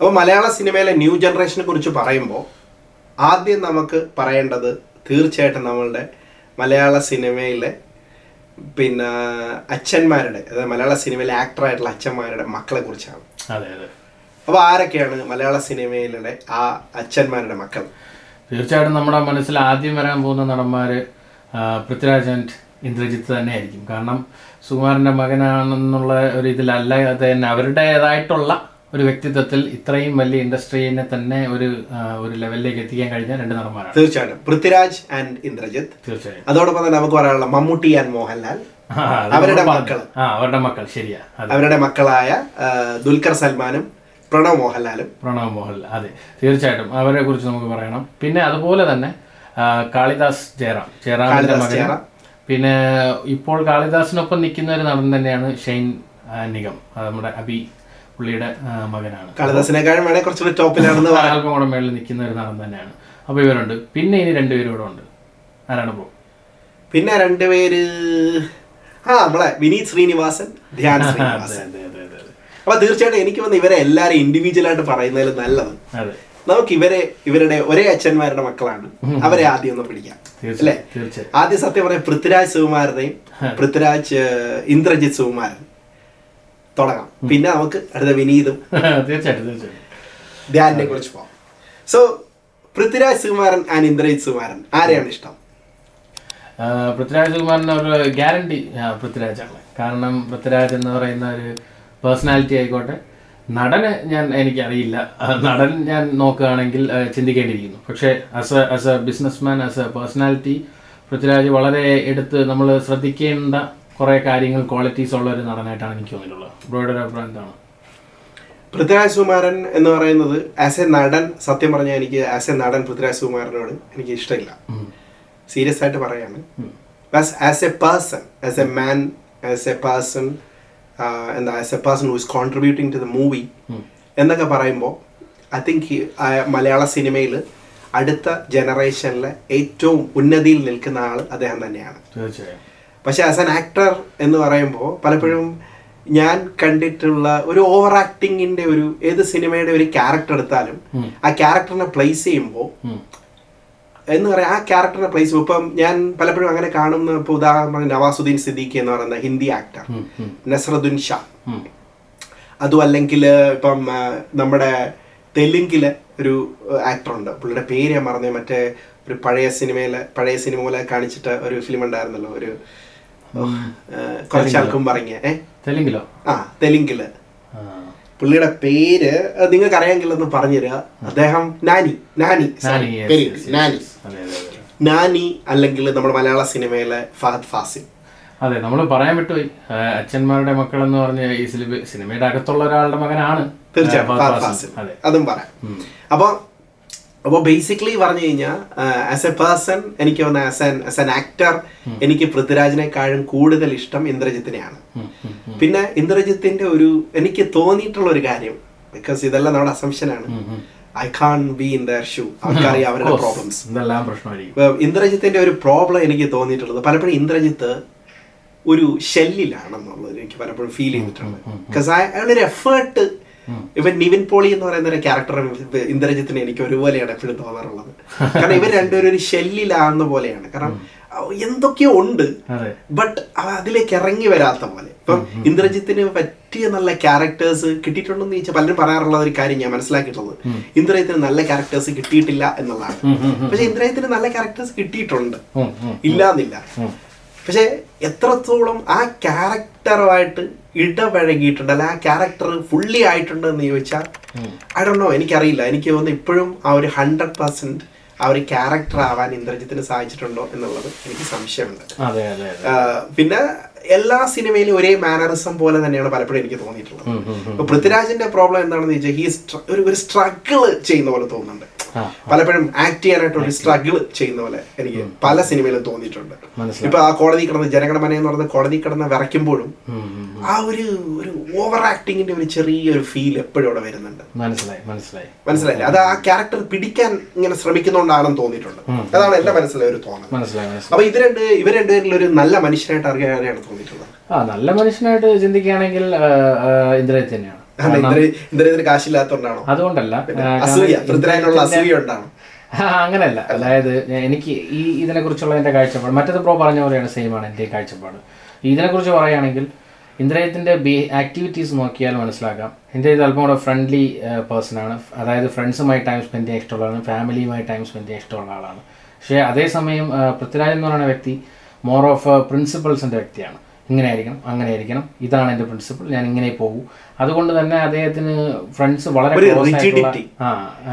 അപ്പോൾ മലയാള സിനിമയിലെ ന്യൂ ജനറേഷനെ കുറിച്ച് പറയുമ്പോൾ ആദ്യം നമുക്ക് പറയേണ്ടത് തീർച്ചയായിട്ടും നമ്മളുടെ മലയാള സിനിമയിലെ പിന്നെ അച്ഛന്മാരുടെ അതായത് മലയാള സിനിമയിലെ ആക്ടറായിട്ടുള്ള അച്ഛന്മാരുടെ മക്കളെ കുറിച്ചാണ്. അതെ അതെ. അപ്പോൾ ആരൊക്കെയാണ് മലയാള സിനിമയിലെ ആ അച്ഛന്മാരുടെ മക്കൾ? തീർച്ചയായിട്ടും നമ്മുടെ മനസ്സിൽ ആദ്യം വരാൻ പോകുന്ന നടന്മാർ പൃഥ്വിരാജ് ആൻഡ് ഇന്ദ്രജിത്ത് തന്നെയായിരിക്കും. കാരണം സുകുമാരന്റെ മകനാണെന്നുള്ള ഒരു ഇതിലല്ല അത് തന്നെ അവരുടേതായിട്ടുള്ള ഒരു വ്യക്തിത്വത്തിൽ ഇത്രയും വലിയ ഇൻഡസ്ട്രീനെ തന്നെ ഒരു ഒരു ലെവലിലേക്ക് എത്തിക്കാൻ കഴിഞ്ഞ രണ്ട് നടന്മാരാണ്. തീർച്ചയായിട്ടും. പൃഥ്വിരാജ് ആൻഡ് ഇന്ദ്രജിത്ത്. തീർച്ചയായും. അതോടൊപ്പം തന്നെ നമുക്ക് പറയാനുള്ള മമ്മൂട്ടി ആൻഡ് മോഹൻലാൽ. അവരുടെ മക്കൾ. അവരുടെ മക്കൾ. ശരിയാ. അവരുടെ മക്കളായ ദുൽഖർ സൽമാനും പ്രണവ് മോഹൻലാലും. പ്രണവ് മോഹൻലാൽ. അതെ. തീർച്ചയായിട്ടും. അവരെ കുറിച്ച് നമുക്ക് പറയണം. പിന്നെ അതുപോലെ തന്നെ കാളിദാസ് ജയറാം. ജയറാമിന്റെ കാളിദാസ് മകൻ ജയറാം. പിന്നെ ഇപ്പോൾ കാളിദാസിനൊപ്പം നിൽക്കുന്ന ഒരു നടൻ തന്നെയാണ് ഷെയ്ൻ നിഗം. നമ്മുടെ അബി പുള്ളിയുടെ മകനാണ്. കാളിദാസിനെക്കാളും വേണേ കുറച്ചുകൂടി ടോപ്പിലാണെന്ന് അല്പം കൂടെ മേളിൽ നിൽക്കുന്ന ഒരു നടൻ തന്നെയാണ്. അപ്പോൾ ഇവരുണ്ട്. പിന്നെ ഇനി രണ്ടുപേരും കൂടെ ഉണ്ട്. ആരാണ് പോ പിന്നെ രണ്ടുപേര് ആ നമ്മളെ വിനീത് ശ്രീനിവാസൻ ധ്യാൻ ശ്രീനിവാസൻ. അപ്പൊ തീർച്ചയായിട്ടും എനിക്ക് വന്ന് ഇവരെ എല്ലാരും ഇൻഡിവിജ്വൽ ആയിട്ട് പറയുന്നതിൽ നല്ലത്. നമുക്ക് ഇവരെ ഇവരുടെ ഒരേ അച്ഛന്മാരുടെ മക്കളാണ്. അവരെ ആദ്യം ഒന്ന് പിടിക്കാം. അല്ലേ? ആദ്യം സത്യം പറയാം പൃഥ്വിരാജ് സുകുമാരനെയും പൃഥ്വിരാജ് ഇന്ദ്രജിത് സുകുമാരൻ തുടങ്ങാം. പിന്നെ നമുക്ക് അടുത്ത വിനീതും തീർച്ചയായിട്ടും തീർച്ചയായിട്ടും. ധ്യാനിനെ കുറിച്ച് പോകാം. സോ പൃഥ്വിരാജ് സുകുമാരൻ ആൻഡ് ഇന്ദ്രജിത് സുകുമാരൻ ആരെയാണ് ഇഷ്ടം? പൃഥ്വിരാജ് സുകുമാരന്റെ ഒരു ഗ്യാരണ്ടി പൃഥ്വിരാജാണ്. കാരണം പൃഥ്വിരാജ് എന്ന് പറയുന്ന ഒരു പേഴ്സണാലിറ്റി ആയിക്കോട്ടെ നടന് ഞാൻ എനിക്കറിയില്ല. നടൻ ഞാൻ നോക്കുകയാണെങ്കിൽ ചിന്തിക്കേണ്ടിയിരിക്കുന്നു. പക്ഷേ as a as a business man as a personality Prithviraj വളരെ എടുത്ത് നമ്മൾ ശ്രദ്ധിക്കേണ്ട കുറേ കാര്യങ്ങൾ ക്വാളിറ്റീസ് ഉള്ള ഒരു നടനായിട്ടാണ് എനിക്ക് തോന്നിയിട്ടുള്ളത്. ബ്രോയുടെ ഒരു അഭിപ്രായം എന്താണ്? പൃഥ്വിരാജ് സുകുമാരൻ എന്ന് പറയുന്നത് ആസ് എ നടൻ സത്യം പറഞ്ഞാൽ എനിക്ക് ആസ് എ നടൻ പൃഥ്വിരാജ് സുകുമാരനോട് എനിക്ക് ഇഷ്ടമില്ല. സീരിയസ് ആയിട്ട് പറയാണ് as a person as a man as a person എന്താ as a person who is contributing to the movie എന്നൊക്കെ പറയുമ്പോൾ ഐ തിങ്ക് മലയാള സിനിമയിൽ അടുത്ത ജനറേഷനിലെ ഏറ്റവും ഉന്നതിയിൽ നിൽക്കുന്ന ആൾ അദ്ദേഹം തന്നെയാണ്. തീർച്ചയായും. പക്ഷെ ആസ് ആൻ ആക്ടർ എന്ന് പറയുമ്പോൾ പലപ്പോഴും ഞാൻ കണ്ടിട്ടുള്ള ഒരു ഓവർ ആക്ടിങ്ങിന്റെ ഒരു ഏത് സിനിമയുടെ ഒരു ക്യാരക്ടർ എടുത്താലും ആ ക്യാരക്ടറിനെ പ്ലേസ് ചെയ്യുമ്പോൾ എന്ന് പറയാം ആ ക്യാരക്ടറിനെ പ്ലേസ് ചെയ്യുമ്പോൾ ഇപ്പം ഞാൻ പലപ്പോഴും അങ്ങനെ കാണുന്ന ഇപ്പോൾ ഉദാഹരണം നവാസുദ്ദീൻ സിദ്ദീഖി എന്ന് പറയുന്ന ഹിന്ദി ആക്ടർ. നസ്രദുൻ ഷാ. അതും അല്ലെങ്കിൽ ഇപ്പം നമ്മുടെ തെലുങ്കിലെ ഒരു ആക്ടർ ഉണ്ട് പുള്ളിയുടെ പേര് ഞാൻ മറന്നു മറ്റേ ഒരു പഴയ സിനിമയിലെ പഴയ സിനിമ പോലെ കാണിച്ചിട്ട് ഒരു ഫിലിം ഉണ്ടായിരുന്നല്ലോ ഒരു കുറച്ചാൾക്കും പറഞ്ഞ ഏ? തെലുങ്കിലോ? ആ തെലുങ്കിൽ. പുള്ളിയുടെ പേര് നിങ്ങൾക്ക് അറിയാമെങ്കിൽ ഒന്ന് പറഞ്ഞുതരിക അദ്ദേഹം നാനി നാനി നാനി, നാനി. അല്ലെങ്കിൽ നമ്മുടെ മലയാള സിനിമയിലെ ഫഹദ് ഫാസിൽ. അതെ നമ്മൾ പറയാൻ വിട്ടുപോയി. അച്ഛന്മാരുടെ മക്കൾ എന്ന് പറഞ്ഞ ഈ സിനിമ സിനിമയുടെ അകത്തുള്ള ഒരാളുടെ മകനാണ് തീർച്ചയായും അതെ. പറയാം. അപ്പോൾ അപ്പോൾ ബേസിക്കലി പറഞ്ഞു കഴിഞ്ഞാൽ ആസ് എ പേഴ്സൺ എനിക്ക് തോന്നുന്ന as an as an actor എനിക്ക് പൃഥ്വിരാജിനെക്കാളും കൂടുതൽ ഇഷ്ടം ഇന്ദ്രജിത്തിനെയാണ്. പിന്നെ ഇന്ദ്രജിത്തിന്റെ ഒരു എനിക്ക് തോന്നിയിട്ടുള്ള ഒരു കാര്യം ബിക്കോസ് ഇതെല്ലാം നമ്മുടെ അസംഷനാണ്. I can be in their shoe അവർക്കറിയാം അവരുടെ പ്രോബ്ലംസ് ഇന്ദ്രജിത്തിന്റെ ഒരു പ്രോബ്ലം എനിക്ക് തോന്നിയിട്ടുള്ളത് പലപ്പോഴും ഇന്ദ്രജിത്ത് ഒരു ഷെല്ലിലാണെന്നുള്ളത് എനിക്ക് പലപ്പോഴും ഫീൽ ചെയ്തിട്ടുണ്ട് ബിക്കോസ് അയാളൊരു എഫേർട്ട് ഇവൻ നിവിൻ പോളി എന്ന് പറയുന്ന ഒരു ക്യാരക്ടർ ഇന്ദ്രജിത്തിന് എനിക്ക് ഒരുപോലെയാണ് എപ്പോഴും തോന്നാറുള്ളത്. കാരണം ഇവർ രണ്ടുപേരും ഒരു ഷെല്ലിലാകുന്ന പോലെയാണ്. കാരണം എന്തൊക്കെയോ ഉണ്ട് ബട്ട് അതിലേക്ക് ഇറങ്ങി വരാത്ത പോലെ. ഇപ്പം ഇന്ദ്രജിത്തിന് പറ്റിയ നല്ല ക്യാരക്ടേഴ്സ് കിട്ടിയിട്ടുണ്ടെന്ന് ചോദിച്ചാൽ പലരും പറയാറുള്ള ഒരു കാര്യം ഞാൻ മനസ്സിലാക്കിയിട്ടുള്ളത്. ഇന്ദ്രജിത്തിന് നല്ല ക്യാരക്ടേഴ്സ് കിട്ടിയിട്ടില്ല എന്നുള്ളതാണ്. പക്ഷെ ഇന്ദ്രജിത്തിന് നല്ല ക്യാരക്ടേഴ്സ് കിട്ടിയിട്ടുണ്ട്. ഇല്ലാന്നില്ല. പക്ഷെ എത്രത്തോളം ആ ക്യാരക്ടറുമായിട്ട് ഇടപഴകിയിട്ടുണ്ട് അല്ല ആ ക്യാരക്ടർ ഫുള്ളി ആയിട്ടുണ്ട് എന്ന് ചോദിച്ചാൽ ഐ ഡോ നോ എനിക്കറിയില്ല. എനിക്ക് തോന്നുന്നു ഇപ്പോഴും ആ ഒരു ഹൺഡ്രഡ് പെർസെന്റ് ആ ഒരു ക്യാരക്ടർ ആവാൻ ഇന്ദ്രജിത്തിന് സാധിച്ചിട്ടുണ്ടോ എന്നുള്ളത് എനിക്ക് സംശയമുണ്ട്. പിന്നെ എല്ലാ സിനിമയിലും ഒരേ മാനറിസം പോലെ തന്നെയാണ് പലപ്പോഴും എനിക്ക് തോന്നിയിട്ടുള്ളത്. ഇപ്പൊ പൃഥ്വിരാജിന്റെ പ്രോബ്ലം എന്താണെന്ന് ചോദിച്ചാൽ ഹീ ഒരു ഒരു സ്ട്രഗിൾ ചെയ്യുന്ന പോലെ തോന്നുന്നുണ്ട്. പലപ്പോഴും ആക്ട് ചെയ്യാനായിട്ട് ഒരു സ്ട്രഗിൾ ചെയ്യുന്ന പോലെ എനിക്ക് പല സിനിമയിലും തോന്നിയിട്ടുണ്ട്. ഇപ്പൊ ആ കോടതി കിടന്ന് ജനഗണമന എന്ന് പറയുന്ന കോടതി കിടന്ന് വിറയ്ക്കുമ്പോഴും. ആ ഒരു ഒരു ഓവർ ആക്ടിങ്ങിന്റെ ഒരു ചെറിയൊരു ഫീൽ എപ്പോഴും അവിടെ വരുന്നുണ്ട്. മനസ്സിലായി മനസ്സിലായി. മനസ്സിലായില്ലേ? അത് ആ ക്യാരക്ടർ പിടിക്കാൻ ഇങ്ങനെ ശ്രമിക്കുന്നോണ്ടാണെന്ന് തോന്നിയിട്ടുണ്ട്. അതാണ് എന്റെ മനസ്സിലെ ഒരു തോന്നൽ. മനസ്സിലായി മനസ്സിലായി. അപ്പൊ ഇത് രണ്ട് ഇവർ രണ്ടുപേരിൽ ഒരു നല്ല മനുഷ്യനായിട്ട് അറിയാനാണ് തോന്നിയിട്ടുള്ളത്. ആ നല്ല മനുഷ്യനായിട്ട് ചിന്തിക്കുകയാണെങ്കിൽ ഇന്ദ്രയെ തന്നെയാണ്. കാശില്ലാത്തോണ്ടാണോ അതുകൊണ്ടല്ല അസൂയ പൃഥ്വിരാജിനുള്ള അസൂയ ഉണ്ടാണോ അങ്ങനെയല്ല. അതായത് എനിക്ക് ഈ ഇതിനെക്കുറിച്ചുള്ള എന്റെ കാഴ്ചപ്പാട് മറ്റേത് പ്രോ പറഞ്ഞ പോലെയാണ് സെയിം ആണ് എന്റെ കാഴ്ചപ്പാട്. ഇതിനെക്കുറിച്ച് പറയുകയാണെങ്കിൽ ഇന്ദ്രയത്തിന്റെ ബി ആക്ടിവിറ്റീസ് നോക്കിയാൽ മനസ്സിലാക്കാം. ഇന്ദ്രജിത്ത് അല്പം കൂടെ ഫ്രണ്ട്ലി പേഴ്സണാണ് അതായത് ഫ്രണ്ട്സുമായി ടൈം സ്പെൻഡ് ചെയ്യാൻ ഇഷ്ടമുള്ള ആളാണ് ഫാമിലിയുമായി ടൈം സ്പെൻഡ് ചെയ്യാൻ ഇഷ്ടമുള്ള ആളാണ്. പക്ഷേ അതേസമയം പൃഥ്വിരാജ് എന്ന് പറയുന്ന വ്യക്തി മോർ ഓഫ് പ്രിൻസിപ്പൾസിന്റെ വ്യക്തിയാണ്. ഇങ്ങനെ ആയിരിക്കണം അങ്ങനെ ആയിരിക്കണം ഇതാണ് എന്റെ പ്രിൻസിപ്പിൾ ഞാൻ ഇങ്ങനെ പോകും. അതുകൊണ്ട് തന്നെ അദ്ദേഹത്തിന് ഫ്രണ്ട്സ് വളരെ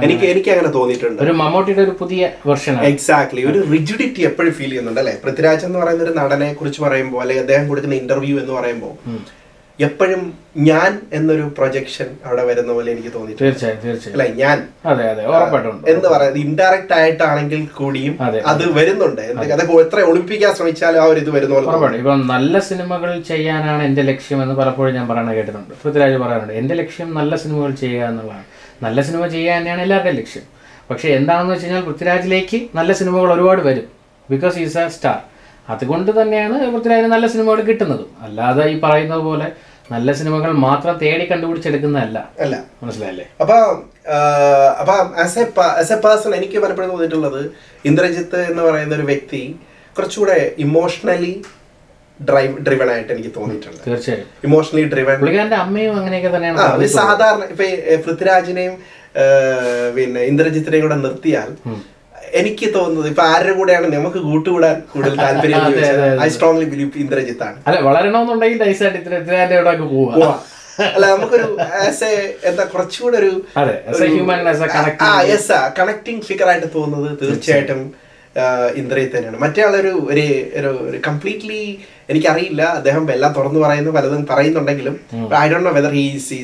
എനിക്ക് എനിക്ക് അങ്ങനെ തോന്നിയിട്ടുണ്ട്. ഒരു മമ്മൂട്ടിയുടെ ഒരു പുതിയ വെർഷൻ എക്സാക്ട്ലി ഒരു റിജിഡിറ്റി എപ്പോഴും ഫീൽ ചെയ്യുന്നുണ്ട് അല്ലെ? പൃഥ്വിരാജ് എന്ന് പറയുന്ന ഒരു നടനെ കുറിച്ച് പറയുമ്പോൾ അല്ലെങ്കിൽ അദ്ദേഹം കൊടുക്കുന്ന ഇന്റർവ്യൂ എന്ന് പറയുമ്പോൾ എപ്പോഴും ഞാൻ എന്നൊരു പ്രൊജക്ഷൻ അവിടെ വരുന്ന പോലെ എനിക്ക് തോന്നിയിട്ടുണ്ട്. തീർച്ചയായും തീർച്ചയായും. അല്ലെ? ഞാൻ. അതെ അതെ എന്ന് പറയുന്നത് ഇൻഡയറക്റ്റ് ആയിട്ടാണെങ്കിൽ കൂടിയും അത് വരുന്നുണ്ട്. അതൊക്കെ എത്ര ഒളിപ്പിക്കാൻ ശ്രമിച്ചാലും ആ ഒരു ഇത് വരുന്ന പോലെ. ഇപ്പം നല്ല സിനിമകൾ ചെയ്യാനാണ് എന്റെ ലക്ഷ്യം എന്ന് പലപ്പോഴും ഞാൻ പറയുന്നത് കേട്ടിട്ടുണ്ട്. പൃഥ്വിരാജ് പറയാറുണ്ട് എന്റെ ലക്ഷ്യം നല്ല സിനിമകൾ ചെയ്യുക എന്നുള്ളതാണ്. നല്ല സിനിമ ചെയ്യുക തന്നെയാണ് എല്ലാവരുടെയും ലക്ഷ്യം. പക്ഷേ എന്താണെന്ന് വെച്ച് കഴിഞ്ഞാൽ പൃഥ്വിരാജിലേക്ക് നല്ല സിനിമകൾ ഒരുപാട് വരും. Because is a star. അതുകൊണ്ട് തന്നെയാണ് പൃഥ്വിരാജിന് നല്ല സിനിമകൾ കിട്ടുന്നത്. അല്ലാതെ ഈ പറയുന്നത് പോലെ നല്ല സിനിമകൾ മാത്രം തേടി കണ്ടുപിടിച്ചെടുക്കുന്നതല്ല. അല്ല. മനസ്സിലായല്ലേ? അപ്പൊ അപ്പൊ as a as a person എനിക്ക് പലപ്പോഴും തോന്നിയിട്ടുള്ളത് ഇന്ദ്രജിത്ത് എന്ന് പറയുന്ന ഒരു വ്യക്തി കുറച്ചുകൂടെ ഇമോഷണലി ഡ്രൈവ് ഡ്രിവൺ ആയിട്ട് എനിക്ക് തോന്നിയിട്ടുണ്ട്. തീർച്ചയായും. ഇമോഷണലി ഡ്രിവൺ പുള്ളിക്കാരന്റെ അമ്മയും അങ്ങനെയൊക്കെ തന്നെയാണ് സാധാരണ ഇപ്പൊ പൃഥ്വിരാജിനെയും പിന്നെ ഇന്ദ്രജിത്തിനെയും കൂടെ നിർത്തിയാൽ എനിക്ക് തോന്നുന്നത് ഇപ്പൊ ആരുടെ കൂടെയാണ് നമുക്ക് കൂട്ടുകൂടാൻ കൂടുതൽ താല്പര്യം ഐ സ്ട്രോങ്ലി ബിലീവ് ഇന്ദ്രജിത്ത് ആണ്. അല്ല വളരണമെന്നുണ്ടെങ്കിൽ നൈസായിട്ട് പോവാ. അല്ല നമുക്കൊരു ആസ് എ എന്താ കുറച്ചുകൂടെ ഒരു കണക്ടിങ് ഫിഗർ ആയിട്ട് തോന്നുന്നത് തീർച്ചയായിട്ടും ഇന്ദ്രജിത്ത് തന്നെയാണ്. മറ്റേ ആളൊരു ഒരു ഒരു കംപ്ലീറ്റ്ലി എനിക്കറിയില്ല. അദ്ദേഹം എല്ലാം തുറന്നു പറയുന്നു പലതും പറയുന്നുണ്ടെങ്കിലും I don't know whether he's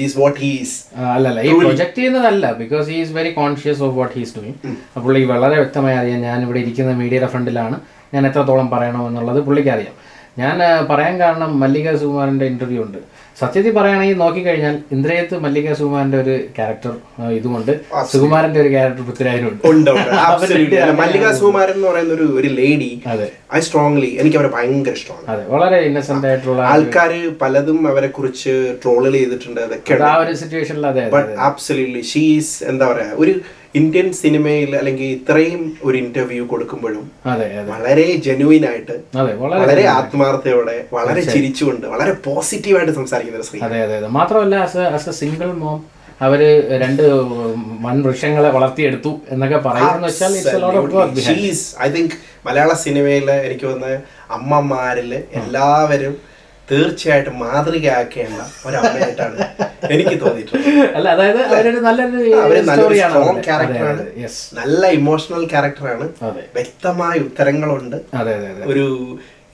he's what he's അല്ലല്ല ഈ പ്രൊജക്ട് ചെയ്യുന്നതല്ല because he is very conscious of what he's doing അപ്പോൾ ഈ വളരെ വ്യക്തമായി അറിയാം ഞാൻ ഇവിടെ ഇരിക്കുന്ന മീഡിയയുടെ ഫ്രണ്ടിലാണ്. ഞാൻ എത്രത്തോളം പറയണോ എന്നുള്ളത് പുള്ളിക്ക് അറിയാം. ഞാൻ പറയാൻ കാരണം മല്ലിക സുകുമാരന്റെ ഇന്റർവ്യൂ ഉണ്ട്. സത്യത്തിൽ പറയുകയാണെങ്കിൽ നോക്കിക്കഴിഞ്ഞാൽ ഇന്ദ്രയത്ത് മല്ലിക സുകുമാരന്റെ ഒരു ക്യാരക്ടർ ഇതുകൊണ്ട് സുകുമാരന്റെ ഒരു ക്യാരക്ടർ പൃഥ്വിരാജിനുണ്ട് മല്ലിക സുകുമാരൻ എന്ന് പറയുന്ന ഒരു ഒരു ലേഡി അതെ. ഐ സ്ട്രോങ്ലി എനിക്ക് അവരെ ഭയങ്കര ഇഷ്ടമാണ്. അതെ വളരെ ഇന്നസെന്റ് ആയിട്ടുള്ള ആൾക്കാർ പലതും അവരെ കുറിച്ച് ട്രോളുകൾ ചെയ്തിട്ടുണ്ട് അതൊക്കെ ആ ഒരു സിറ്റുവേഷനിൽ അതെ അതെ ബട്ട് ആബ്സല്യൂട്ട്ലി ഷീസ് എന്താ പറയാ ഒരു ഇന്ത്യൻ സിനിമയിൽ അല്ലെങ്കിൽ ഇത്രയും ഒരു ഇന്റർവ്യൂ കൊടുക്കുമ്പോഴും വളരെ ജെനുവിൻ ആയിട്ട് വളരെ ആത്മാർത്ഥയോടെ വളരെ ചിരിച്ചുകൊണ്ട് വളരെ പോസിറ്റീവായിട്ട് സംസാരിക്കുന്ന ഒരു സ്ത്രീ അതെ അതെ മാത്രമല്ല ആസ് എ സിംഗിൾ മോം അവർ രണ്ട് വൻ വൃക്ഷങ്ങളെ വളർത്തിയെടുത്തു എന്നൊക്കെ പറയുന്നത് മലയാള സിനിമയിലെ എനിക്ക് തോന്നുന്നത് അമ്മമാരിൽ എല്ലാവരും തീർച്ചയായിട്ടും മാതൃകയാക്കേണ്ട ഒരമ്മയായിട്ടാണ് എനിക്ക് തോന്നിയിട്ടുള്ളത്. അല്ല അതായത് അവരൊരു നല്ലൊരു സ്ട്രോങ് ക്യാരക്ടറാണ് നല്ല ഇമോഷണൽ ക്യാരക്ടറാണ് വ്യക്തമായ ഉത്തരങ്ങളുണ്ട്. ഒരു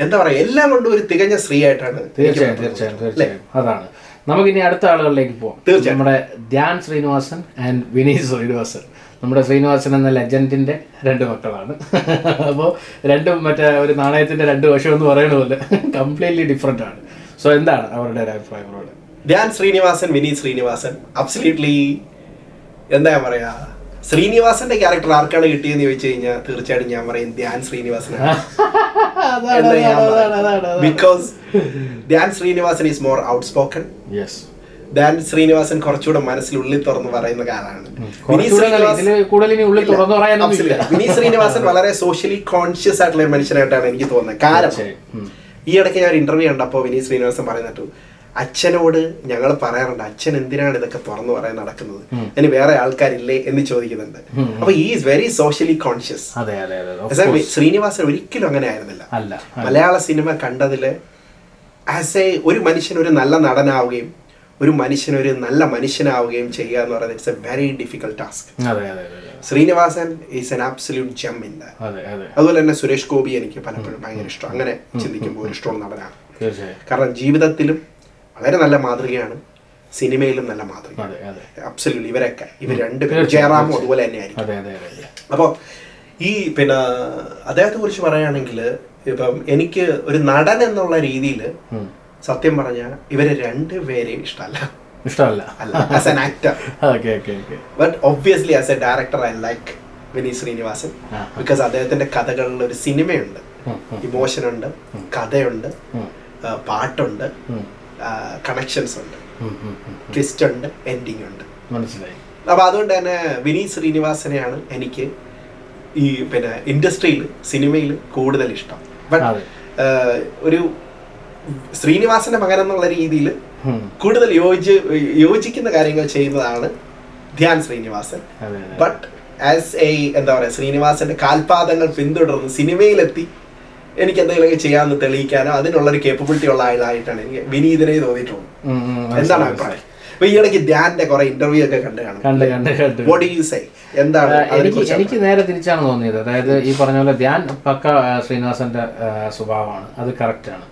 എന്താ പറയാ എല്ലാം കൊണ്ടും ഒരു തികഞ്ഞ സ്ത്രീ ആയിട്ടാണ് തീർച്ചയായും തീർച്ചയായും തീർച്ചയായും. അതാണ്. നമുക്കിനി അടുത്ത ആളുകളിലേക്ക് പോവാം. തീർച്ചയായും. നമ്മുടെ ധ്യാൻ ശ്രീനിവാസൻ ആൻഡ് വിനീത് ശ്രീനിവാസൻ. നമ്മുടെ ശ്രീനിവാസൻ എന്ന ലെജൻഡിന്റെ രണ്ട് മക്കളാണ്. അപ്പോൾ രണ്ടും മറ്റേ ഒരു നാണയത്തിന്റെ രണ്ട് വശം എന്ന് പറയുന്ന പോലെ കംപ്ലീറ്റ്ലി ഡിഫറെന്റ് ആണ്. സോ എന്താണ് അവരുടെ ഒരു അഭിപ്രായങ്ങളോട് ധ്യാൻ ശ്രീനിവാസൻ വിനീത് ശ്രീനിവാസൻ. അബ്സല്യൂട്ട്ലി എന്താ ഞാൻ പറയാ? ശ്രീനിവാസന്റെ ക്യാരക്ടർ ആർക്കാണ് കിട്ടിയെന്ന് ചോദിച്ചു കഴിഞ്ഞാൽ തീർച്ചയായിട്ടും ഞാൻ പറയും ധ്യാൻ ശ്രീനിവാസനാണ്. ഞാൻ because Dhyan Sreenivasan is more out Dhyan Sreenivasan കുറച്ചുകൂടെ മനസ്സിൽ ഉള്ളിൽ തുറന്ന് പറയുന്ന കാലാണ്. വിനീത് ശ്രീനിവാസൻ. വളരെ സോഷ്യലി കോൺഷ്യസ് ആയിട്ടുള്ള ഒരു മനുഷ്യനായിട്ടാണ് എനിക്ക് തോന്നുന്നത്. കാരണം ഈ ഇടയ്ക്ക് ഞാൻ ഇന്റർവ്യൂ കണ്ടപ്പോൾ വിനീത് ശ്രീനിവാസൻ പറയുന്നിട്ടു അച്ഛനോട് ഞങ്ങൾ പറയാറുണ്ട് അച്ഛൻ എന്തിനാണ് ഇതൊക്കെ തുറന്നു പറയാൻ നടക്കുന്നത്? അതിന് വേറെ ആൾക്കാരില്ലേ? എന്ന് ചോദിക്കുന്നുണ്ട്. അപ്പൊ ഈ is very socially conscious Sreenivasan ഒരിക്കലും അങ്ങനെ ആയിരുന്നില്ല. മലയാള സിനിമ കണ്ടതിൽ ആസ് എ ഒരു മനുഷ്യൻ ഒരു നല്ല നടനാവുകയും ഒരു മനുഷ്യൻ ഒരു നല്ല മനുഷ്യനാവുകയും ചെയ്യുക എന്ന് പറയുന്നത് it's a very difficult task Sreenivasan is an absolute gem in അതുപോലെ തന്നെ സുരേഷ് ഗോപി എനിക്ക് പലപ്പോഴും ഭയങ്കര ഇഷ്ടം. അങ്ങനെ ചിന്തിക്കുമ്പോൾ ഒരു ഇഷ്ടമുള്ള നടനാണ്. കാരണം ജീവിതത്തിലും വളരെ നല്ല മാതൃകയാണ്. സിനിമയിലും നല്ല മാതൃക. അബ്സല്യൂട്ട് ഇവരൊക്കെ ഇവർ രണ്ടുപേരും ജയറാമും അതുപോലെ തന്നെയായിരിക്കും അപ്പോൾ ഈ പിന്നെ അദ്ദേഹത്തെ കുറിച്ച് പറയുകയാണെങ്കിൽ ഇപ്പം എനിക്ക് ഒരു നടൻ എന്നുള്ള രീതിയിൽ. സത്യം പറഞ്ഞാൽ ഇവരെ രണ്ടുപേരെയും ഇഷ്ടമല്ല. ഇഷ്ടമല്ല. അല്ല as an actor okay okay okay but obviously as a director I like Vineeth Sreenivasan because അദ്ദേഹത്തിന്റെ കഥകളിൽ ഒരു സിനിമയുണ്ട്. ഉണ്ട് കഥയുണ്ട് പാട്ടുണ്ട് കണക്ഷൻസ് ഉണ്ട്. ട്വിസ്റ്റ് ഉണ്ട് എൻഡിങ് ഉണ്ട്. മനസ്സിലായി. അപ്പൊ അതുകൊണ്ട് തന്നെ വിനീത് ശ്രീനിവാസനെയാണ് എനിക്ക് ഈ പിന്നെ ഇൻഡസ്ട്രിയിൽ സിനിമയിൽ കൂടുതൽ ഇഷ്ടം. ബട്ട് ഒരു ശ്രീനിവാസന്റെ മകൻ എന്നുള്ള രീതിയിൽ കൂടുതൽ യോജി യോജിക്കുന്ന കാര്യങ്ങൾ ചെയ്യുന്നതാണ് Dhyan Sreenivasan. But as a എന്താ പറയാ ശ്രീനിവാസന്റെ കാൽപാദങ്ങൾ പിന്തുടർന്ന് സിനിമയിലെത്തി എനിക്ക് എന്തെങ്കിലും ചെയ്യാമെന്ന് തെളിയിക്കാനോ അതിനുള്ള ഒരു കേപ്പബിലിറ്റി ഉള്ള ആളായിട്ടാണ് എനിക്ക് വിനീതനെ തോന്നിയിട്ടുള്ളത്. എന്താണ് അഭിപ്രായം? അപ്പൊ ധ്യാന്റെ കുറെ ഇന്റർവ്യൂ ഒക്കെ കണ്ടു കാണും. എന്താണ് എനിക്ക് എനിക്ക് നേരെ തിരിച്ചാണ് തോന്നിയത്. അതായത് ഈ പറഞ്ഞ പോലെ ധ്യാൻ പക്ക ശ്രീനിവാസന്റെ സ്വഭാവമാണ്. അത് കറക്റ്റാണ്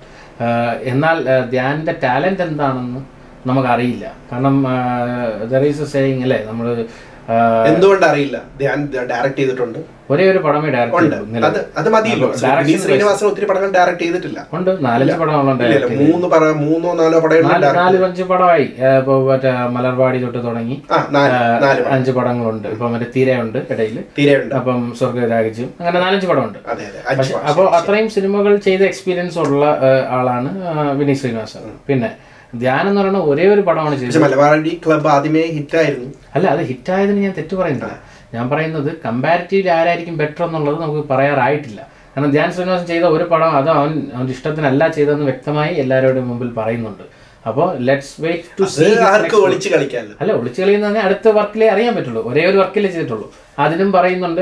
എന്നാൽ ധ്യാനിന്റെ ടാലന്റ് എന്താണെന്ന് നമുക്കറിയില്ല. കാരണം ദർ ഈസ് എ സേയിങ് അല്ലേ? നമ്മൾ എന്തുകൊണ്ട് അറിയില്ല ധ്യാൻ ഡയറക്ട് ചെയ്തിട്ടുണ്ട്. ഒരേ ഒരു പടമേ ഡയറക്റ്റ് ഉണ്ട്. അത് അത് മതിയല്ലോ. ശ്രീനിവാസൻ ഒത്തിരി പടങ്ങൾ ഡയറക്ട് ചെയ്തിട്ടില്ല. ഉണ്ട്. നാലഞ്ച് പടങ്ങളുണ്ട് മൂന്ന് പറ മൂന്നോ നാലോ പടങ്ങൾ നാല് നാല് അഞ്ച് പടമായി. ഇപ്പൊ മറ്റേ മലർവാടി തൊട്ട് തുടങ്ങി. പടം. അഞ്ച് പടങ്ങളുണ്ട്. ഇപ്പൊ മറ്റേ തീരയുണ്ട് ഇടയിൽ തീരെ ഉണ്ട് അപ്പം സ്വർഗരാജ്യം അങ്ങനെ നാലഞ്ച് പടമുണ്ട്. അപ്പോൾ അത്രയും സിനിമകൾ ചെയ്ത എക്സ്പീരിയൻസ് ഉള്ള ആളാണ് വിനീത് ശ്രീനിവാസൻ. പിന്നെ ധ്യാനം എന്ന് പറയുന്ന ഒരേ ഒരു പടമാണ് ചെയ്തത്. മലബാറി ക്ലബ്ബ് ആദ്യമേ ഹിറ്റായിരുന്നു അല്ല അത് ഹിറ്റ് ഹിറ്റായതിന് ഞാൻ തെറ്റു പറയുന്നില്ല. ഞാൻ പറയുന്നത് കമ്പാരിറ്റീവ്ലി ആരായിരിക്കും ബെറ്റർ എന്നുള്ളത് നമുക്ക് പറയാറായിട്ടില്ല. കാരണം ധ്യാൻ ശ്രീനിവാസൻ ചെയ്ത ഒരു പടം അത് അവൻ അവന്റെ ഇഷ്ടത്തിനല്ല ചെയ്തതെന്ന് വ്യക്തമായി എല്ലാവരുടെയും മുമ്പിൽ പറയുന്നുണ്ട്. അപ്പോൾ ലെറ്റ്സ് വെയിറ്റ് ടു സീ ആർക്ക് ഒളിച്ച് കളിക്കാമല്ലോ അല്ല വിളിച്ചു കളി എന്ന് അടുത്ത വർക്കിലേ അറിയാൻ പറ്റുള്ളൂ. ഒരേ ഒരു വർക്കിലേ ചെയ്തിട്ടുള്ളൂ. അതിനും പറയുന്നുണ്ട്.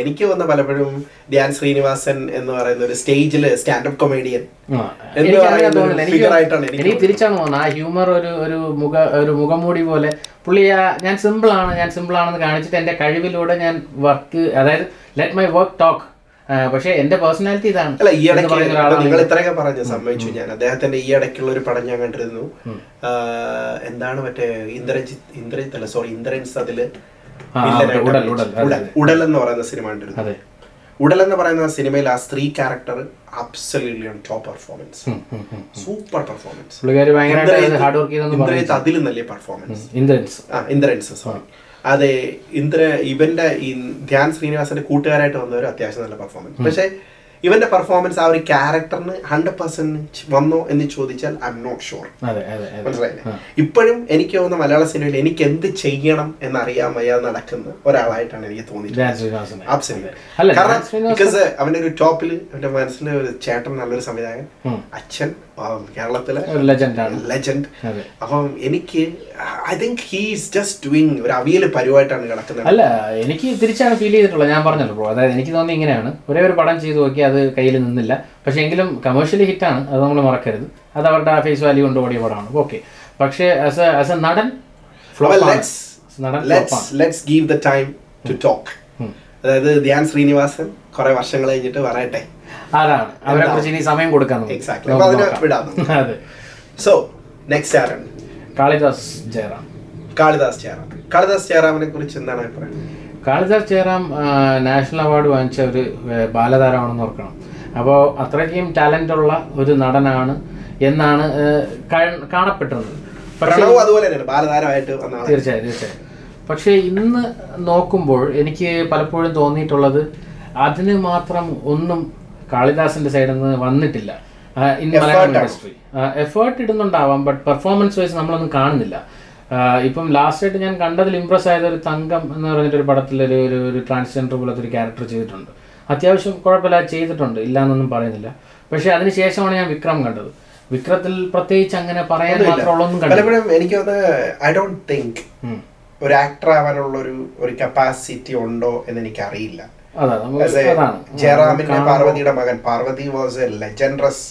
എനിക്ക് വന്ന പലപ്പോഴും ധ്യാൻ ശ്രീനിവാസൻ എന്ന് പറയുന്ന ഒരു സ്റ്റേജിൽ സ്റ്റാൻഡപ്പ് കൊമേഡിയൻ എനിക്ക് തിരിച്ചാണ് തോന്നുന്നത്. ആ ഹ്യൂമർ ഒരു ഒരു മുഖ ഒരു മുഖംമൂടി പോലെ. പുള്ളി ഞാൻ സിമ്പിൾ ആണ് ഞാൻ സിമ്പിൾ ആണെന്ന് കാണിച്ചിട്ട് എന്റെ കഴിവിലൂടെ ഞാൻ വർക്ക് അതായത് ലെറ്റ് മൈ വർക്ക് ടോക്ക് പക്ഷേ എന്റെ പേഴ്സണാലിറ്റി ഇതാണ്. അല്ല ഈ ഇടയ്ക്ക് നിങ്ങൾ ഇത്രയൊക്കെ പറഞ്ഞു സമ്മതിച്ചു ഞാൻ. അദ്ദേഹത്തിന്റെ ഈ ഇടയ്ക്കുള്ള ഒരു പടം ഞാൻ കണ്ടിരുന്നു. എന്താണ് മറ്റേ ഇന്ദ്രജിത് ഇന്ദ്രജിത് അല്ല സോറി ഇന്ദ്രൻസ് അതിൽ ഉടൽ, എന്ന് പറയുന്ന സിനിമ കണ്ടിരുന്നു. ഉടൽ എന്ന് പറയുന്ന സിനിമയിൽ ആ സ്ത്രീ character absolutely on top performance. Super performance Indrajith അതിലും നല്ല പെർഫോമൻസ് ഇന്ദ്രൻസ്. ആ ഇന്ദ്രൻസ് സോറി അതെ ഇന്ദ്ര ഇവന്റെ ഈ ധ്യാൻ ശ്രീനിവാസന്റെ കൂട്ടുകാരായിട്ട് വന്നവർ അത്യാവശ്യം നല്ല പെർഫോമൻസ് പക്ഷേ ഇവന്റെ പെർഫോമൻസ് ആ ഒരു ക്യാരക്ടറിന് ഹൺഡ്രഡ് പെർസെന്റ് വന്നോ എന്ന് ചോദിച്ചാൽ ഐ എം നോട്ട് ഷുവർ മനസ്സിലായില്ലേ? ഇപ്പോഴും എനിക്ക് തോന്നുന്ന മലയാള സിനിമയിൽ എനിക്ക് എന്ത് ചെയ്യണം എന്നറിയാൻ വയ്യാതെ നടക്കുന്ന ഒരാളായിട്ടാണ് എനിക്ക് തോന്നിയിട്ടുള്ളത്. കാരണം ബിക്കോസ് അവന്റെ ഒരു ടോപ്പിൽ അവന്റെ മനസ്സിന്റെ ഒരു ചേട്ടൻ നല്ലൊരു സംവിധായകൻ. അച്ഛൻ കേരളത്തിലെ ലെജൻഡ് അപ്പം എനിക്ക് I think he's just doing ഒരു അവിയൽ പരിവായിട്ടാണ് കിടക്കുന്നത്. അല്ല എനിക്ക് തിരിച്ചാണ് ഫീൽ ചെയ്തിട്ടുള്ളത്. ഞാൻ പറഞ്ഞല്ലോ അതായത് എനിക്ക് തോന്നി ഇങ്ങനെയാണ്. ഒരേ ഒരു പടം ചെയ്തു നോക്കി അത് കയ്യിൽ നിന്നില്ല. പക്ഷേ എങ്കിലും കമേഴ്ഷ്യലി ഹിറ്റാണ് അത് നമ്മൾ മറക്കരുത്. അത് അവരുടെ ഫേസ് വാല്യൂ കൊണ്ട് ഓടിയ പടമാണ്. ഓക്കെ പക്ഷേ ആസ് എ ആസ് എ നടൻ give the time to talk അതായത് ധ്യാൻ ശ്രീനിവാസൻ കുറെ വർഷങ്ങൾ കഴിഞ്ഞിട്ട് പറയട്ടെ അതാണ്. അവരെ കുറിച്ച് ഇനി സമയം കൊടുക്കാൻ. Exactly. അതിനെ വിടാം. അതെ. സോ നെക്സ്റ്റ് ആരാണ്? കാളിദാസ് ജയറാം. കാളിദാസ് ജയറാം. കാളിദാസ് ജയറാമിനെ കുറിച്ച് എന്താണ് അഭിപ്രായം? കാളിദാസ് ജയറാം നാഷണൽ അവാർഡ് വാങ്ങിച്ച ഒരു ബാലതാരമാണെന്ന് ഓർക്കണം. അപ്പോൾ അത്രയ്ക്കും ടാലന്റ് ഉള്ള ഒരു നടനാണ് എന്നാണ് കാണപ്പെട്ടത് കാണപ്പെട്ടിരുന്നത്. പക്ഷേ അതുപോലെ ബാലതാരമായിട്ട് തീർച്ചയായും തീർച്ചയായും. പക്ഷേ ഇന്ന് നോക്കുമ്പോൾ എനിക്ക് പലപ്പോഴും തോന്നിയിട്ടുള്ളത് അതിന് മാത്രം ഒന്നും കാളിദാസിന്റെ സൈഡിൽ നിന്ന് വന്നിട്ടില്ല. ഇൻ മലയാളം? ഇൻഡസ്ട്രി എഫേർട്ട് ഇടുന്നുണ്ടാവാം ബട്ട് പെർഫോമൻസ് വൈസ് നമ്മളൊന്നും കാണുന്നില്ല. ഇപ്പം ലാസ്റ്റ് ആയിട്ട് ഞാൻ കണ്ടതിൽ ഇമ്പ്രസ് ആയത് ഒരു തങ്കം എന്ന് പറഞ്ഞിട്ട് ഒരു പടത്തിൽ ഒരു ഒരു ഒരു ട്രാൻസ്ജെൻഡർ പോലത്തെ ഒരു ക്യാരക്ടർ ചെയ്തിട്ടുണ്ട്. അത്യാവശ്യം കുഴപ്പമില്ല ചെയ്തിട്ടുണ്ട്. ഇല്ല എന്നൊന്നും പറയുന്നില്ല. പക്ഷേ അതിനുശേഷമാണ് ഞാൻ വിക്രം കണ്ടത്. വിക്രത്തിൽ പ്രത്യേകിച്ച് അങ്ങനെ പറയാൻ മാത്രമുള്ളൊന്നും പലപ്പോഴും എനിക്ക് ഐ ഡോണ്ട് തിങ്ക് ഒരു ആക്ടർ ആവാനുള്ള ഒരു ഒരു കപ്പാസിറ്റി ഉണ്ടോ എന്ന് എനിക്ക് അറിയില്ല ജയറാമിന്റെ പാർവതിയുടെ മകൻ. പാർവതി വാസ് എ ലെജൻഡ്രസ്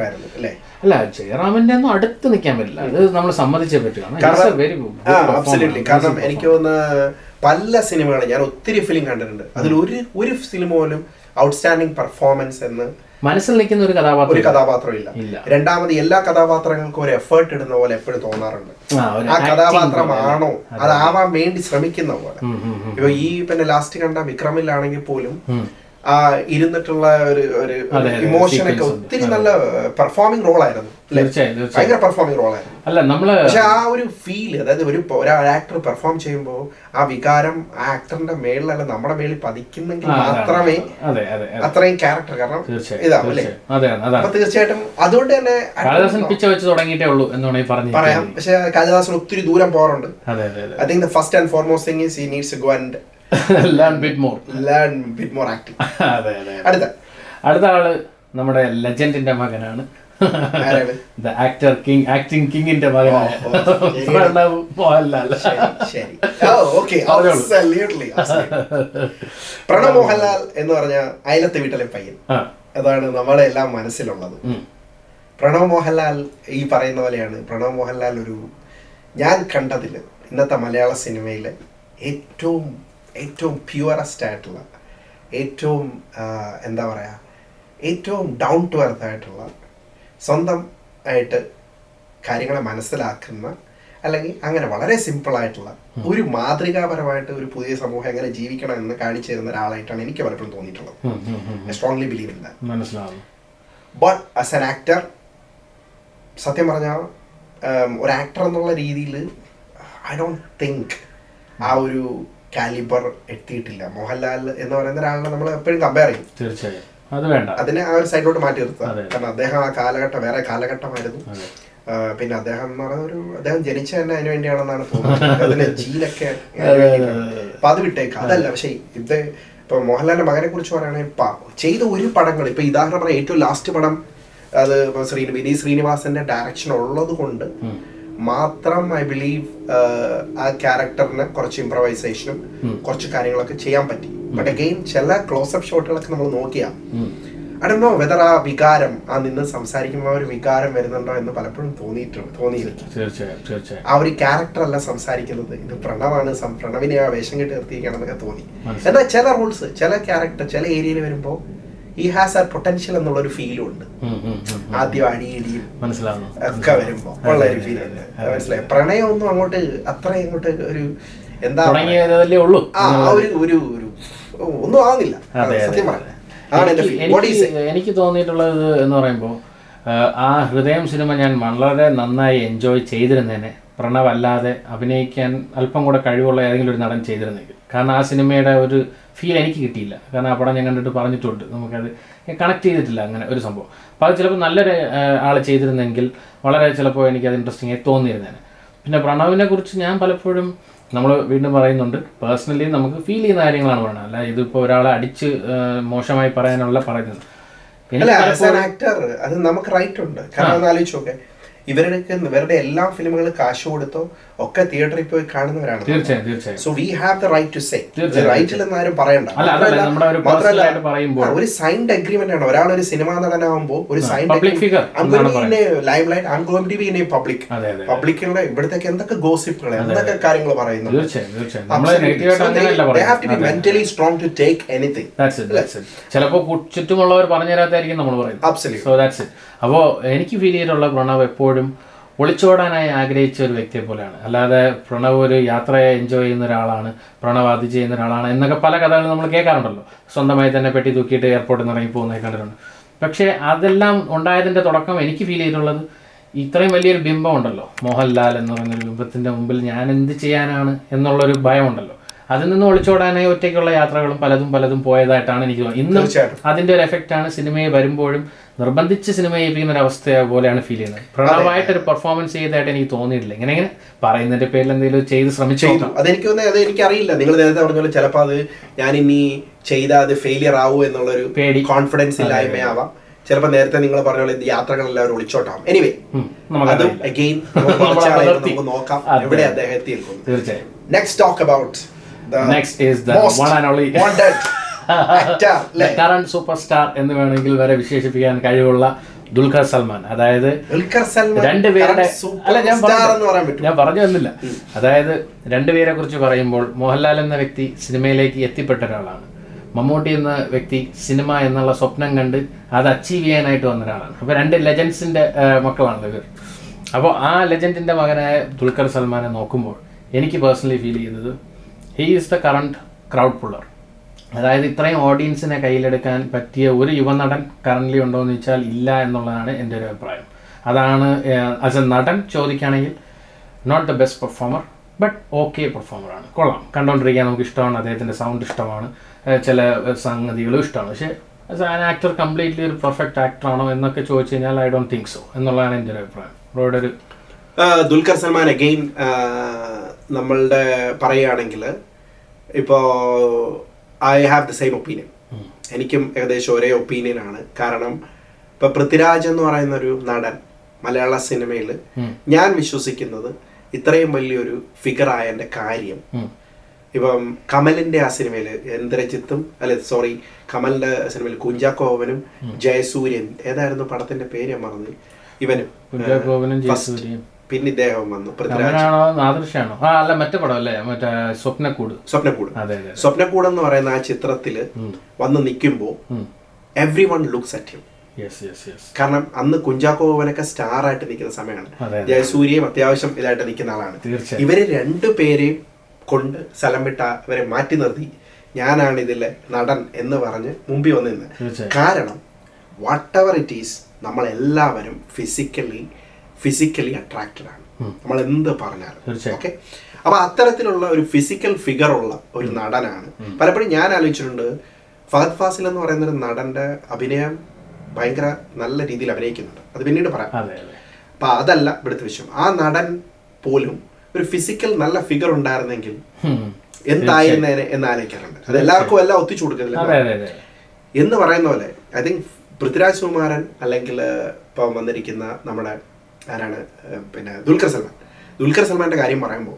ആയിരുന്നു അല്ലേ? അല്ല ജയറാമിന്റെ ഒന്നും അടുത്ത് നിൽക്കാൻ പറ്റില്ല. അത് നമ്മൾ സമ്മതിച്ചേ പറ്റും. കാരണം- എനിക്ക് തോന്നുന്ന പല സിനിമകളും ഞാൻ ഒത്തിരി ഫിലിം കണ്ടിട്ടുണ്ട്. അതിൽ ഒരു ഒരു സിനിമ പോലും ഔട്ട്സ്റ്റാൻഡിങ് പെർഫോമൻസ് എന്ന് മനസ്സിൽ നിൽക്കുന്ന ഒരു ഒരു കഥാപാത്രം കഥാപാത്രം ഇല്ല. രണ്ടാമത് എല്ലാ കഥാപാത്രങ്ങൾക്കും ഒരു എഫേർട്ട് ഇടുന്ന പോലെ എപ്പോഴും തോന്നാറുണ്ട്. ആ, കഥാപാത്രമാണോ? അതാവാൻ വേണ്ടി ശ്രമിക്കുന്ന പോലെ. ഇപ്പൊ ഈ പിന്നെ ലാസ്റ്റ് കണ്ട വിക്രമിലാണെങ്കിൽ പോലും. ആ ഇരുന്നിട്ടുള്ള ഒരു ഒരു ഒക്കെ ഒത്തിരി നല്ല പെർഫോമിംഗ് റോൾ ആയിരുന്നു. ഭയങ്കര പെർഫോമിംഗ് റോൾ ആയിരുന്നു. അല്ല നമ്മൾ പക്ഷെ ആ ഒരു ഫീൽ അതായത് ഒരു ആക്ടർ പെർഫോം ചെയ്യുമ്പോൾ ആ വികാരം ആ ആക്ടറിന്റെ മേളിലല്ല നമ്മുടെ മേളിൽ പതിക്കുന്നെങ്കിൽ മാത്രമേ അതെ അതെ അതെ. അത്രയും ക്യാരക്ടർ കാരണം ഇതാവും അല്ലേ? അപ്പൊ തീർച്ചയായിട്ടും അതുകൊണ്ട് തന്നെ പറയാം. പക്ഷെ കാളിദാസൻ ഒത്തിരി ദൂരം പോകാറുണ്ട്. I think the first and foremost thing is he needs go and അടുത്ത. അടുത്ത ആൾ നമ്മുടെ ലെജൻഡിന്റെ മകനാണ്. ആക്ടർ കിങ് ആക്ടിങ് കിങ്ങിന്റെ. പ്രണവ് മോഹൻലാൽ. പ്രണവ് എന്ന് പറഞ്ഞ അയലത്തെ വീട്ടിലെ പയ്യൻ. അതാണ് നമ്മുടെ എല്ലാം മനസ്സിലുള്ളത്. പ്രണവ് മോഹൻലാൽ ഈ പറയുന്ന പോലെയാണ്. പ്രണവ് മോഹൻലാൽ ഒരു ഞാൻ കണ്ടതിൽ ഇന്നത്തെ മലയാള സിനിമയിലെ ഏറ്റവും ഏറ്റവും പ്യുവറസ്റ്റ് ആയിട്ടുള്ള ഏറ്റവും എന്താ പറയുക ഏറ്റവും ഡൗൺ ടു എർത്ത് ആയിട്ടുള്ള സ്വന്തം ആയിട്ട് കാര്യങ്ങളെ മനസ്സിലാക്കുന്ന അല്ലെങ്കിൽ അങ്ങനെ വളരെ സിമ്പിളായിട്ടുള്ള ഒരു മാതൃകാപരമായിട്ട് ഒരു പുതിയ സമൂഹം എങ്ങനെ ജീവിക്കണം എന്ന് കാണിച്ചു തരുന്ന ഒരാളായിട്ടാണ് എനിക്ക് പലപ്പോഴും തോന്നിയിട്ടുള്ളത്. Strongly believe in but as an actor സത്യം പറഞ്ഞാൽ ഒരു ആക്ടർ എന്നുള്ള രീതിയിൽ ഐ ഡോണ്ട് തിങ്ക് ആ ഒരു കാലിബർ എത്തിയിട്ടില്ല. മോഹൻലാൽ എന്ന് പറയുന്ന ഒരാളിനെ നമ്മൾ എപ്പോഴും കമ്പയർ ചെയ്യും. തീർച്ചയായും. അത് വേണ്ട. അതിനെ ആ ഒരു സൈഡിലോട്ട് മാറ്റി നിർത്തുക. കാരണം അദ്ദേഹം ആ കാലഘട്ടം വേറെ കാലഘട്ടമായിരുന്നു. പിന്നെ അദ്ദേഹം എന്ന് പറയുന്ന ഒരു അദ്ദേഹം ജനിച്ച തന്നെ അതിന് വേണ്ടിയാണെന്നാണ് തോന്നുന്നത്. അതിന്റെ ജീലൊക്കെ അപ്പൊ അത് വിട്ടേക്കാം. അതല്ല പക്ഷേ ഇത് ഇപ്പൊ മോഹൻലാലിന്റെ മകനെ കുറിച്ച് പറയുകയാണെങ്കിൽ ചെയ്ത ഒരു പടങ്ങൾ ഇപ്പൊ ഉദാഹരണം പറഞ്ഞ ഏറ്റവും ലാസ്റ്റ് പടം അത് ശ്രീ വിനീത് ശ്രീനിവാസന്റെ ഡയറക്ഷൻ ഉള്ളത് കൊണ്ട്. മാത്രം ഐ ബിലീവ് ആ ക്യാരക്ടറിന് കുറച്ച് ഇംപ്രവൈസേഷനും കുറച്ച് കാര്യങ്ങളൊക്കെ ചെയ്യാൻ പറ്റി. ബട്ട് അഗെയിൻ ചില ക്ലോസ് അപ്പ് ഷോട്ടുകളൊക്കെ നമ്മൾ നോക്കിയാ അടുന്നോ അടന്നോ വെതർ ആ വികാരം ആ നിന്ന് സംസാരിക്കുമ്പോൾ ഒരു വികാരം വരുന്നുണ്ടോ എന്ന് പലപ്പോഴും തോന്നിയിട്ടുണ്ട് തീർച്ചയായും ആ ഒരു ക്യാരക്ടർ അല്ല സംസാരിക്കുന്നത്. ഇത് പ്രണവാണ് പ്രണവിനെ ആ വേഷം കെട്ടി നിർത്തിയിരിക്കണം എന്നൊക്കെ തോന്നി. എന്താ എന്നാൽ ചില റൂൾസ് ചില ക്യാരക്ടർ ചില ഏരിയയിൽ വരുമ്പോൾ ഈ ഹാസ് ആർ പൊട്ടൻഷ്യൽ എന്നുള്ള ഒരു ഫീലും ഉണ്ട്. ആദ്യം അടിയിടിയും മനസ്സിലാവുന്നു. ഒക്കെ വരുമ്പോ ഉള്ള ഒരു ഫീൽ ഉണ്ട്. മനസ്സിലായി? പ്രണയമൊന്നും അങ്ങോട്ട് അത്ര ഇങ്ങോട്ട് ഒരു എന്താ ഉള്ളൂ ആ ഒരു ഒരു ഒരു ഒന്നും ആവുന്നില്ല. സത്യം എനിക്ക് തോന്നിയിട്ടുള്ളത് എന്ന് പറയുമ്പോൾ ആ ഹൃദയം സിനിമ ഞാൻ വളരെ നന്നായി എൻജോയ് ചെയ്തിരുന്നേനെ പ്രണവല്ലാതെ അഭിനയിക്കാൻ അല്പം കൂടെ കഴിവുള്ള ഏതെങ്കിലും ഒരു നടൻ ചെയ്തിരുന്നെങ്കിൽ. കാരണം ആ സിനിമയുടെ ഒരു ഫീൽ എനിക്ക് കിട്ടിയില്ല. കാരണം ആ പടം ഞാൻ കണ്ടിട്ട് പറഞ്ഞിട്ടുണ്ട്. നമുക്കത് കണക്ട് ചെയ്തിട്ടില്ല അങ്ങനെ ഒരു സംഭവം. അപ്പോൾ അത് ചിലപ്പോൾ നല്ലൊരു ആൾ ചെയ്തിരുന്നെങ്കിൽ വളരെ ചിലപ്പോൾ എനിക്കത് ഇൻട്രസ്റ്റിംഗ് ആയി തോന്നിയിരുന്നേനെ. പിന്നെ പ്രണവിനെ കുറിച്ച് ഞാൻ പലപ്പോഴും നമ്മൾ വീണ്ടും പറയുന്നുണ്ട്. പേഴ്സണലി നമുക്ക് ഫീൽ ചെയ്യുന്ന കാര്യങ്ങളാണ് പറയുന്നത് അല്ല ഇതിപ്പോൾ ഒരാളെ അടിച്ച് മോശമായി പറയാനുള്ള പറയുന്നത്. അത് നമുക്ക് റൈറ്റ് ഉണ്ട്. കാരണം ഒന്ന് നോക്കെ ഇവരുടെ ഇവരുടെ എല്ലാ ഫിലിമുകളും കാശ് കൊടുത്തോ ഒക്കെ തിയേറ്ററിൽ പോയി കാണുന്നവരാണ് so we have the right to say. റൈറ്റിൽ നിന്ന് ആരും പറയണ്ട. മാത്രമല്ല- ഒരു സൈൻഡ് അഗ്രിമെന്റ് ആണ്. ഒരാൾ ഒരു സിനിമ നടനാകുമ്പോൾ ഒരു signed limelight I'm going to be in public പബ്ലിക്കിലുള്ള ഇവിടത്തേക്ക് എന്തൊക്കെ ഗോസിപ്പുകൾ എന്തൊക്കെ കാര്യങ്ങൾ പറയുന്നു. Mentally strong to take anything. ചിലപ്പോൾ കു- ചുറ്റുമുള്ളവർ പറഞ്ഞു തരാത്തായിരിക്കും നമ്മൾ പറയുന്നത്. അപ്പോൾ എനിക്ക് ഫീൽ ചെയ്തിട്ടുള്ള പ്രണവ് എപ്പോഴും ഒളിച്ചോടാനായി ആഗ്രഹിച്ച ഒരു വ്യക്തിയെ പോലെയാണ്. അല്ലാതെ പ്രണവ് ഒരു യാത്രയെ എൻജോയ് ചെയ്യുന്ന ഒരാളാണ് പ്രണവ് അത് ചെയ്യുന്ന ഒരാളാണ് എന്നൊക്കെ പല കഥകളും നമ്മൾ കേൾക്കാറുണ്ടല്ലോ. സ്വന്തമായി തന്നെ പെട്ടി തൂക്കിയിട്ട് എയർപോർട്ടിൽ നിന്ന് ഇറങ്ങി പോകുന്ന കണ്ടിട്ടുണ്ട്. പക്ഷേ അതെല്ലാം ഉണ്ടായതിന്റെ തുടക്കം എനിക്ക് ഫീൽ ചെയ്തിട്ടുള്ളത് ഇത്രയും വലിയൊരു ബിംബം ഉണ്ടല്ലോ മോഹൻലാൽ എന്ന് പറയുന്ന ബിംബത്തിന്റെ മുമ്പിൽ ഞാൻ എന്ത് ചെയ്യാനാണ് എന്നുള്ളൊരു ഭയമുണ്ടല്ലോ. അതിൽ നിന്ന് ഒളിച്ചോടാനായി ഒറ്റയ്ക്കുള്ള യാത്രകളും പലതും പലതും പോയതായിട്ടാണ് എനിക്ക് തോന്നുന്നത്. ഇന്നും അതിന്റെ ഒരു എഫക്റ്റ് ആണ് സിനിമയെ വരുമ്പോഴും നിർബന്ധിച്ച് സിനിമ ചെയ്യിപ്പിക്കുന്ന ഒരു അവസ്ഥ പോലെയാണ് ഫീൽ ചെയ്യുന്നത്. പ്രണവായിട്ട് ഒരു പെർഫോമൻസ് ചെയ്തതായിട്ട് എനിക്ക് തോന്നിയിട്ടില്ല. ഇങ്ങനെ ഇങ്ങനെ പറയുന്നതിന്റെ പേരിൽ എന്തെങ്കിലും ചെയ്ത് ശ്രമിച്ചു? നോക്കാം അതെനിക്ക് തോന്നുന്നത് അത് എനിക്കറിയില്ല. നിങ്ങൾ നേരത്തെ പറഞ്ഞ പോലെ ചിലപ്പോൾ അത് ഞാൻ ഇനി ചെയ്താൽ അത് ഫെയിലിയർ ആവൂ എന്നുള്ളൊരു പേടി. കോൺഫിഡൻസ് ഇല്ലായ്മയാവാം. ചിലപ്പോൾ നേരത്തെ നിങ്ങൾ പറഞ്ഞ പോലെ യാത്രകളെല്ലാവരും ഒളിച്ചോട്ടാവും എനിവേ അത് അഗെയിൻ നമുക്ക് നോക്കാം. എവിടെ അദ്ദേഹം എത്തി നിൽക്കുന്നു തീർച്ചയായും. Next talk about Next is the one and only- current superstar എന്ന് വേണമെങ്കിൽ വരെ വിശേഷിപ്പിക്കാൻ കഴിവുള്ള ദുൽഖർ സൽമാൻ. അതായത് ദുൽഖർ സൽമാൻ രണ്ടുപേരുടെ അല്ല ഞാൻ പറഞ്ഞു- എന്ന് പറയാൻ പറ്റും. ഞാൻ പറഞ്ഞു വന്നില്ല അതായത് രണ്ടുപേരെ കുറിച്ച് പറയുമ്പോൾ മോഹൻലാൽ എന്ന വ്യക്തി സിനിമയിലേക്ക് എത്തിപ്പെട്ട ഒരാളാണ്. മമ്മൂട്ടി എന്ന വ്യക്തി സിനിമ എന്നുള്ള സ്വപ്നം കണ്ട് അത് അച്ചീവ് ചെയ്യാനായിട്ട് വന്ന ഒരാളാണ്. അപ്പോൾ രണ്ട് ലെജൻസിന്റെ മക്കളാണല്ലോ ഇവർ. അപ്പോൾ ആ ലെജൻഡിന്റെ മകനായ ദുൽഖർ സൽമാനെ നോക്കുമ്പോൾ എനിക്ക് പേഴ്സണലി ഫീൽ ചെയ്യുന്നത് he is the current crowd puller അതായത് ഇത്രയും ഓഡിയൻസിനെ കയ്യിലെടുക്കാൻ പറ്റിയ ഒരു യുവനടൻ കറന്റ്ലി ഉണ്ടോ എന്ന് ചോദിച്ചാൽ ഇല്ല എന്നുള്ളതാണ് എന്റെ ഒരു അഭിപ്രായം. അതാണ് ആസ് എ നടൻ ചോദിക്കുകയാണെങ്കിൽ not the best performer but okay പെർഫോമറാണ് കൊള്ളാം. കണ്ടുകൊണ്ടിരിക്കാൻ നമുക്ക് ഇഷ്ടമാണ്. അദ്ദേഹത്തിന്റെ സൗണ്ട് ഇഷ്ടമാണ്. ചില സംഗതികളും ഇഷ്ടമാണ്. പക്ഷേ ആസ് ആൻ ആക്ടർ കംപ്ലീറ്റ്ലി ഒരു പെർഫെക്റ്റ് ആക്ടറാണോ എന്നൊക്കെ ചോദിച്ചു കഴിഞ്ഞാൽ ഐ ഡോണ്ട് തിങ്ക് സോ എന്നുള്ളതാണ് എന്റെ ഒരു അഭിപ്രായം. അവരുടെ ഒരു ദുൽഖർ സൽമാൻ അഗെയിൻ നമ്മളുടെ പറയുകയാണെങ്കിൽ ഇപ്പോൾ I have the same opinion എനിക്കും ഏകദേശം ഒരേ ഒപ്പീനിയൻ ആണ്. കാരണം ഇപ്പൊ പൃഥ്വിരാജ് എന്ന് പറയുന്ന ഒരു നടൻ മലയാള സിനിമയിൽ ഞാൻ വിശ്വസിക്കുന്നത് ഇത്രയും വലിയൊരു ഫിഗർ എന്റെ കാര്യം. ഇപ്പം കമലിന്റെ ആ സിനിമയിൽ ഇന്ദ്രജിത്തും അല്ലെ സോറി കമലിന്റെ സിനിമയിൽ കുഞ്ചാക്കോവനും ജയസൂര്യൻ ഏതായിരുന്നു പടത്തിന്റെ പേര് ഞാൻ മറന്നു. ഇവനും കുഞ്ചാക്കോവനും. പിന്നെ ഇദ്ദേഹം വന്നു പൃഥ്വിരാജ്. അല്ല മറ്റേ പടം അല്ലേ മറ്റേ സ്വപ്നക്കൂട്. സ്വപ്നക്കൂട്. എന്ന് പറയുന്ന ആ ചിത്രത്തിൽ വന്ന് നിൽക്കുമ്പോൾ everyone looks at him കാരണം അന്ന് കുഞ്ചാക്കോ ഭവനൊക്കെ സ്റ്റാർ ആയിട്ട് നിൽക്കുന്ന സമയമാണ്. അതെ, ജയസൂര്യയും അത്യാവശ്യം ഇതായിട്ട് നിൽക്കുന്ന ആളാണ്. ഇവർ രണ്ടു പേരെയും കൊണ്ട് സ്ഥലം വിട്ട ഇവരെ മാറ്റി നിർത്തി. ഞാനാണ് ഇതിലെ നടൻ എന്ന് പറഞ്ഞ് മുമ്പിൽ വന്നിരുന്നത്. കാരണം വാട്ട് എവർ ഇറ്റ് ഈസ് നമ്മളെല്ലാവരും ഫിസിക്കലി ഫിസിക്കലി അട്രാക്റ്റഡ് ആണ്. നമ്മൾ എന്ത് പറഞ്ഞാലും. ഓക്കെ അപ്പൊ അത്തരത്തിലുള്ള ഒരു ഫിസിക്കൽ ഫിഗർ ഉള്ള ഒരു നടനാണ്. പലപ്പോഴും ഞാൻ ആലോചിച്ചിട്ടുണ്ട് ഫഹദ് ഫാസിൽ എന്ന് പറയുന്ന ഒരു നടന്റെ അഭിനയം ഭയങ്കര നല്ല രീതിയിൽ അഭിനയിക്കുന്നുണ്ട്. അത് പിന്നീട് പറയാം. അപ്പൊ അതല്ല ഇവിടുത്തെ വിഷയം. ആ നടൻ പോലും ഒരു ഫിസിക്കൽ നല്ല ഫിഗർ ഉണ്ടായിരുന്നെങ്കിൽ എന്തായിരുന്നേനെ എന്ന് ആലോചിക്കാറുണ്ട്. അത് എല്ലാവർക്കും എല്ലാം ഒത്തിച്ചു കൊടുക്കുന്നില്ല എന്ന് പറയുന്ന പോലെ ഐ തിങ്ക് പൃഥ്വിരാജ് കുമാരൻ അല്ലെങ്കിൽ ഇപ്പം വന്നിരിക്കുന്ന നമ്മുടെ ആരാണ് പിന്നെ ദുൽഖർ സൽമാൻ. ദുൽഖർ സൽമാന്റെ കാര്യം പറയുമ്പോൾ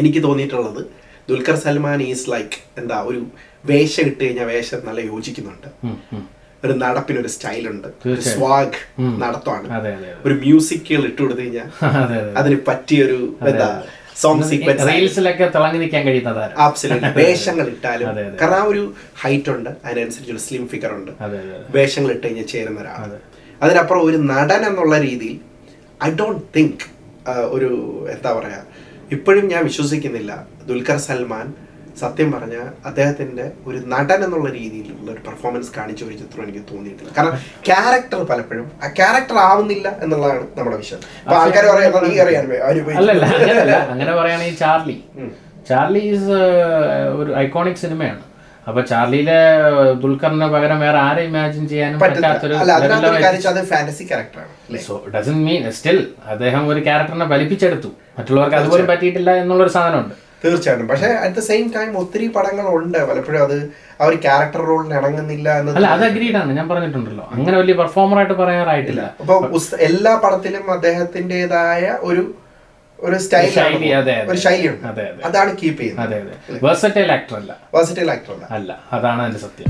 എനിക്ക് തോന്നിയിട്ടുള്ളത് ദുൽഖർ സൽമാൻ ഈസ് ലൈക്ക് എന്താ ഒരു വേഷം ഇട്ട് കഴിഞ്ഞാൽ വേഷം നല്ല യോജിക്കുന്നുണ്ട്. ഒരു നടപ്പിന് ഒരു നടപ്പിനൊരു സ്റ്റൈലുണ്ട്. തീർച്ചയായും. സ്വാഗ്. നടത്തമാണ്. ഒരു മ്യൂസിക്കൽ ഇട്ട് കൊടുത്തു കഴിഞ്ഞാൽ അതെ അതെ അതിന് പറ്റിയൊരു എന്താ സോങ് സീക്വൻസ് റീൽസിലൊക്കെ തിളങ്ങി നിൽക്കാൻ കഴിയുന്ന താരം വേഷങ്ങൾ ഇട്ടാലും. കാരണം ആ ഒരു ഹൈറ്റ് ഉണ്ട്. അതിനനുസരിച്ച് ഒരു സ്ലിം ഫിഗർ ഉണ്ട് വേഷങ്ങൾ ഇട്ട് കഴിഞ്ഞാൽ ചേരുന്ന ഒരാൾ അതിനപ്പുറം ഒരു നടൻ എന്നുള്ള രീതിയിൽ ഐ ഡോണ്ട് തിങ്ക് ഒരു എന്താ പറയുക ഇപ്പോഴും ഞാൻ വിശ്വസിക്കുന്നില്ല ദുൽഖർ സൽമാൻ സത്യം പറഞ്ഞ അദ്ദേഹത്തിന്റെ ഒരു നടൻ എന്നുള്ള രീതിയിലുള്ള ഒരു പെർഫോമൻസ് കാണിച്ച ഒരു ചിത്രം എനിക്ക് തോന്നിയിട്ടില്ല. കാരണം ക്യാരക്ടർ പലപ്പോഴും ആ ക്യാരക്ടർ ആവുന്നില്ല എന്നുള്ളതാണ് നമ്മുടെ വിഷയം. അപ്പൊ ആൾക്കാർ പറയാം നീ അറിയാൻ അങ്ങനെ പറയുകയാണെങ്കിൽ ചാർലി. ചാർലി ഈസ് ഒരു ഐക്കോണിക് സിനിമയാണ്. അപ്പൊ ചാർലിയിലെ ദുൽഖറിന് പകരം വേറെ ആരെ ഇമാജിൻ ചെയ്യാനും പറ്റാത്തൊരു ഫാന്റസി ക്യാരക്ടറാണ് മീൻ സ്റ്റിൽ അദ്ദേഹം ഒരു ക്യാരക്ടറിനെ വലിപ്പിച്ചെടുത്തു മറ്റുള്ളവർക്ക് അതുപോലും പറ്റിയിട്ടില്ല എന്നുള്ളൊരു സാധനമുണ്ട്. തീർച്ചയായിട്ടും. പക്ഷെ അറ്റ് ദ സെയിം ടൈം ഒത്തിരി പടങ്ങളുണ്ട്. പലപ്പോഴും അത് ആ ഒരു ക്യാരക്ടർ റോളിന് ഇണങ്ങുന്നില്ല എന്ന് അല്ല അത് അഗ്രീഡ് ആണ്. ഞാൻ പറഞ്ഞിട്ടുണ്ടല്ലോ. അങ്ങനെ വലിയ പെർഫോമർ ആയിട്ട് പറയാറായിട്ടില്ല. അപ്പൊ എല്ലാ പടത്തിലും അദ്ദേഹത്തിന്റെതായ ഒരു ഒരു സ്റ്റൈൽ. ഒരു ശൈലിയുണ്ട് അതെ, അതെ. അതാണ് കീപ്പ് ചെയ്യുന്നത്. വേഴ്സറ്റൈൽ ആക്ടർ അല്ല. വേഴ്സറ്റൈൽ ആക്ടർ അല്ല അതാണ് അതിന്റെ സത്യം.